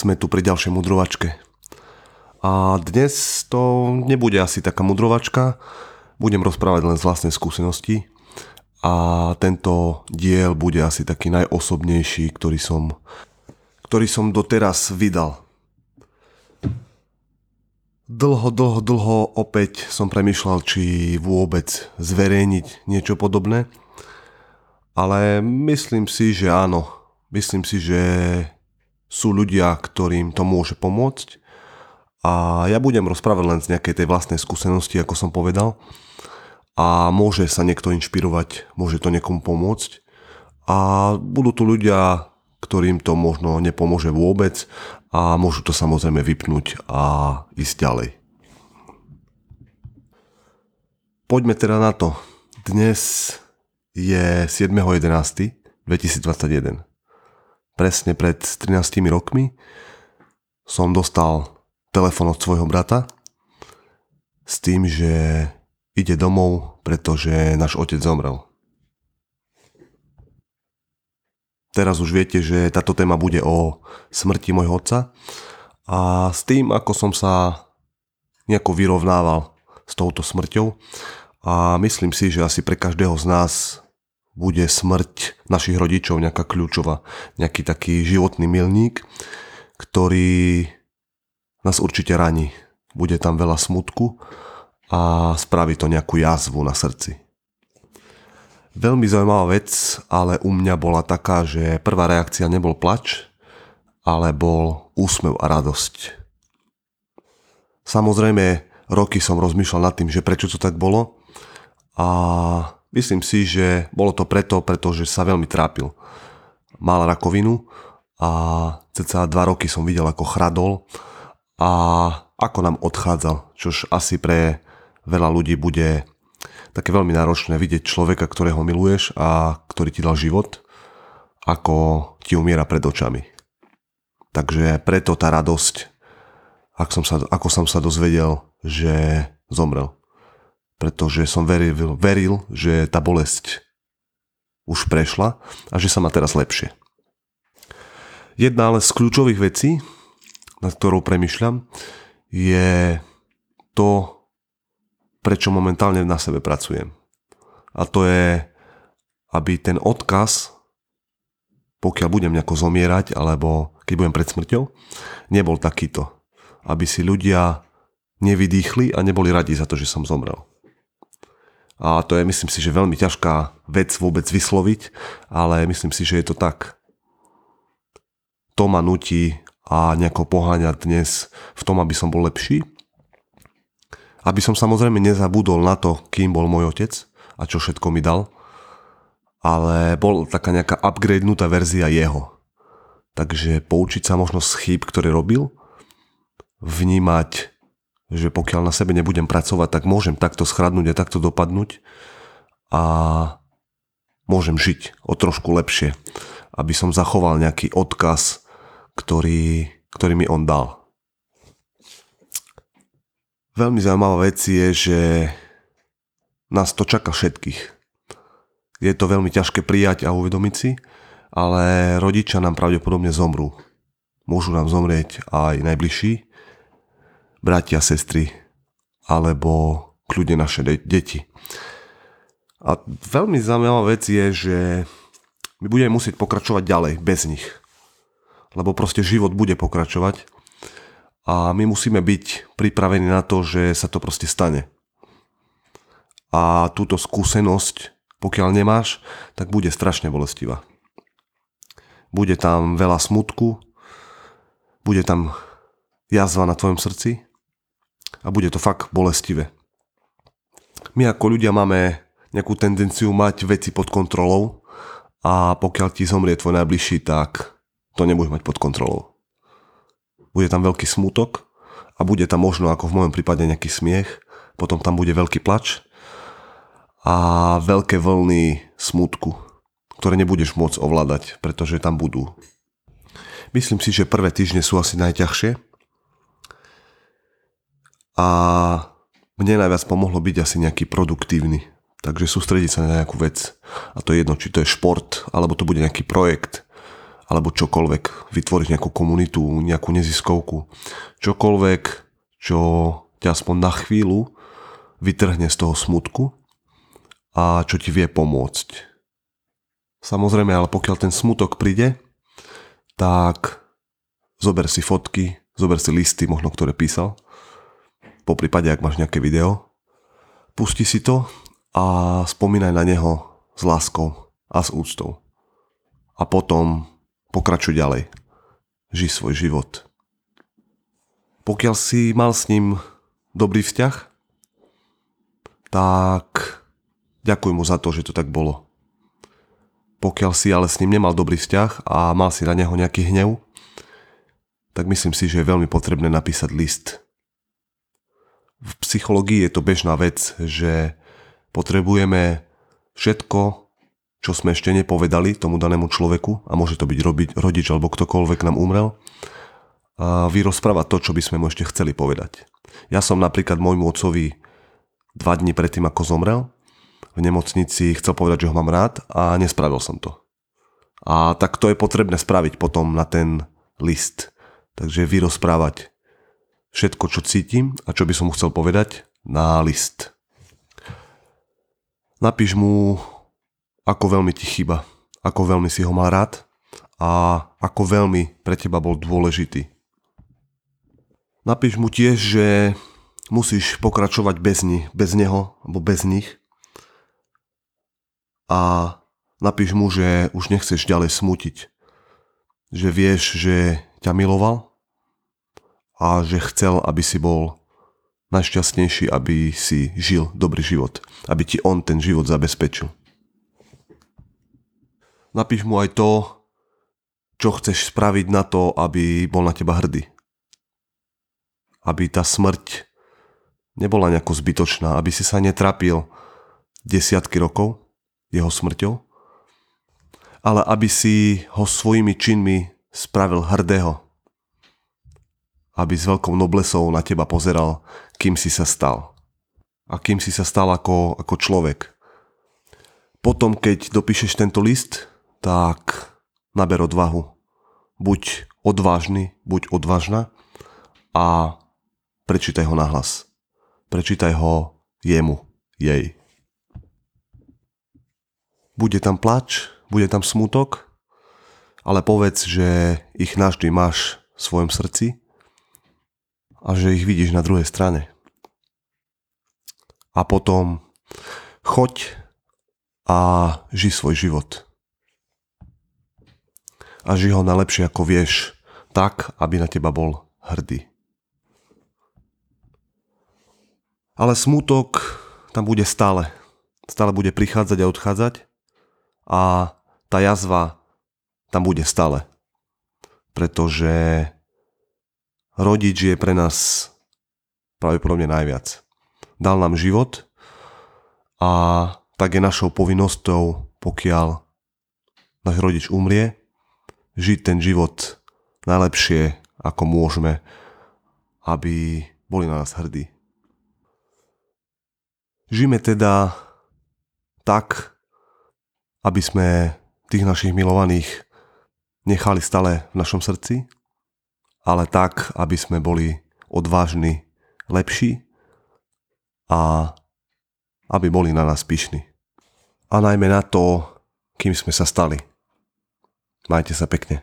sme tu pri ďalšej mudrovačke. A dnes to nebude asi taká mudrovačka, budem rozprávať len z vlastnej skúsenosti a tento diel bude asi taký najosobnejší, ktorý som, ktorý som doteraz vydal. Dlho, dlho, dlho opäť som premyšľal, či vôbec zverejniť niečo podobné, ale myslím si, že áno. Myslím si, že sú ľudia, ktorým to môže pomôcť a ja budem rozprávať len z nejakej tej vlastnej skúsenosti, ako som povedal. A môže sa niekto inšpirovať, môže to niekomu pomôcť. A budú tu ľudia, ktorým to možno nepomôže vôbec a môžu to samozrejme vypnúť a ísť ďalej. Poďme teda na to. Dnes je 7.11.2021. Presne pred 13 rokmi som dostal telefon od svojho brata s tým, že ide domov, pretože náš otec zomrel. Teraz už viete, že táto téma bude o smrti môjho otca a s tým, ako som sa nejako vyrovnával s touto smrťou a myslím si, že asi pre každého z nás bude smrť našich rodičov nejaká kľúčová, nejaký taký životný milník, ktorý nás určite raní. Bude tam veľa smutku a spraví to nejakú jazvu na srdci. Veľmi zaujímavá vec, ale u mňa bola taká, že prvá reakcia nebol plač, ale bol úsmev a radosť. Samozrejme, roky som rozmýšľal nad tým, že prečo to tak bolo a myslím si, že bolo to preto, pretože sa veľmi trápil. Mal rakovinu a ceca dva roky som videl, ako chradol a ako nám odchádzal, čož asi pre veľa ľudí bude také veľmi náročné vidieť človeka, ktorého miluješ a ktorý ti dal život, ako ti umiera pred očami. Takže preto tá radosť, ak som sa, ako som sa dozvedel, že zomrel. Pretože som veril, veril, že tá bolesť už prešla a že sa má teraz lepšie. Jedna ale z kľúčových vecí, nad ktorou premyšľam, je to, prečo momentálne na sebe pracujem. A to je, aby ten odkaz, pokiaľ budem nejako zomierať, alebo keď budem pred smrťou, nebol takýto. Aby si ľudia nevydýchli a neboli radi za to, že som zomrel. A to je, myslím si, že veľmi ťažká vec vôbec vysloviť, ale myslím si, že je to tak. To ma nutí a nejako poháňať dnes v tom, aby som bol lepší. Aby som samozrejme nezabudol na to, kým bol môj otec a čo všetko mi dal, ale bol taká nejaká upgradenutá verzia jeho. Takže poučiť sa možno z chýb, ktoré robil, vnímať, že pokiaľ na sebe nebudem pracovať, tak môžem takto schradnúť a takto dopadnúť a môžem žiť o trošku lepšie, aby som zachoval nejaký odkaz ktorý, ktorý mi on dal. Veľmi zaujímavá vec je, že nás to čaká všetkých. Je to veľmi ťažké prijať a uvedomiť si, ale rodičia nám pravdepodobne zomrú. Môžu nám zomrieť aj najbližší, bratia, sestry, alebo kľudne naše de- deti. A veľmi zaujímavá vec je, že my budeme musieť pokračovať ďalej bez nich lebo proste život bude pokračovať a my musíme byť pripravení na to, že sa to proste stane. A túto skúsenosť, pokiaľ nemáš, tak bude strašne bolestivá. Bude tam veľa smutku, bude tam jazva na tvojom srdci a bude to fakt bolestivé. My ako ľudia máme nejakú tendenciu mať veci pod kontrolou a pokiaľ ti zomrie tvoj najbližší, tak to nebudeš mať pod kontrolou. Bude tam veľký smutok a bude tam možno ako v mojom prípade nejaký smiech, potom tam bude veľký plač a veľké vlny smutku, ktoré nebudeš môcť ovládať, pretože tam budú. Myslím si, že prvé týždne sú asi najťažšie a mne najviac pomohlo byť asi nejaký produktívny. Takže sústrediť sa na nejakú vec. A to je jedno, či to je šport, alebo to bude nejaký projekt, alebo čokoľvek, vytvoriť nejakú komunitu, nejakú neziskovku, čokoľvek, čo ťa aspoň na chvíľu vytrhne z toho smutku a čo ti vie pomôcť. Samozrejme, ale pokiaľ ten smutok príde, tak zober si fotky, zober si listy, možno ktoré písal, po prípade, ak máš nejaké video, pusti si to a spomínaj na neho s láskou a s úctou. A potom pokračuj ďalej. Ži svoj život. Pokiaľ si mal s ním dobrý vzťah, tak ďakuj mu za to, že to tak bolo. Pokiaľ si ale s ním nemal dobrý vzťah a mal si na neho nejaký hnev, tak myslím si, že je veľmi potrebné napísať list. V psychológii je to bežná vec, že potrebujeme všetko, čo sme ešte nepovedali tomu danému človeku, a môže to byť robiť, rodič alebo ktokoľvek nám umrel, a vyrozprávať to, čo by sme mu ešte chceli povedať. Ja som napríklad môjmu otcovi dva dní predtým, ako zomrel, v nemocnici chcel povedať, že ho mám rád a nespravil som to. A tak to je potrebné spraviť potom na ten list. Takže vyrozprávať všetko, čo cítim a čo by som mu chcel povedať na list. Napíš mu, ako veľmi ti chyba, ako veľmi si ho mal rád a ako veľmi pre teba bol dôležitý. Napíš mu tiež, že musíš pokračovať bez, ni, bez neho alebo bez nich a napíš mu, že už nechceš ďalej smutiť. Že vieš, že ťa miloval a že chcel, aby si bol najšťastnejší, aby si žil dobrý život. Aby ti on ten život zabezpečil. Napíš mu aj to, čo chceš spraviť na to, aby bol na teba hrdý. Aby tá smrť nebola nejako zbytočná, aby si sa netrapil desiatky rokov jeho smrťou, ale aby si ho svojimi činmi spravil hrdého aby s veľkou noblesou na teba pozeral, kým si sa stal. A kým si sa stal ako, ako človek. Potom, keď dopíšeš tento list, tak naber odvahu. Buď odvážny, buď odvážna a prečítaj ho nahlas. Prečítaj ho jemu, jej. Bude tam plač, bude tam smutok, ale povedz, že ich navždy máš v svojom srdci a že ich vidíš na druhej strane. A potom choď a ži svoj život. A ži ho najlepšie ako vieš, tak, aby na teba bol hrdý. Ale smútok tam bude stále. Stále bude prichádzať a odchádzať a tá jazva tam bude stále. Pretože rodič je pre nás pravdepodobne najviac. Dal nám život a tak je našou povinnosťou, pokiaľ náš rodič umrie, žiť ten život najlepšie, ako môžeme, aby boli na nás hrdí. Žijeme teda tak, aby sme tých našich milovaných nechali stále v našom srdci ale tak, aby sme boli odvážni, lepší a aby boli na nás pyšní. A najmä na to, kým sme sa stali. Majte sa pekne.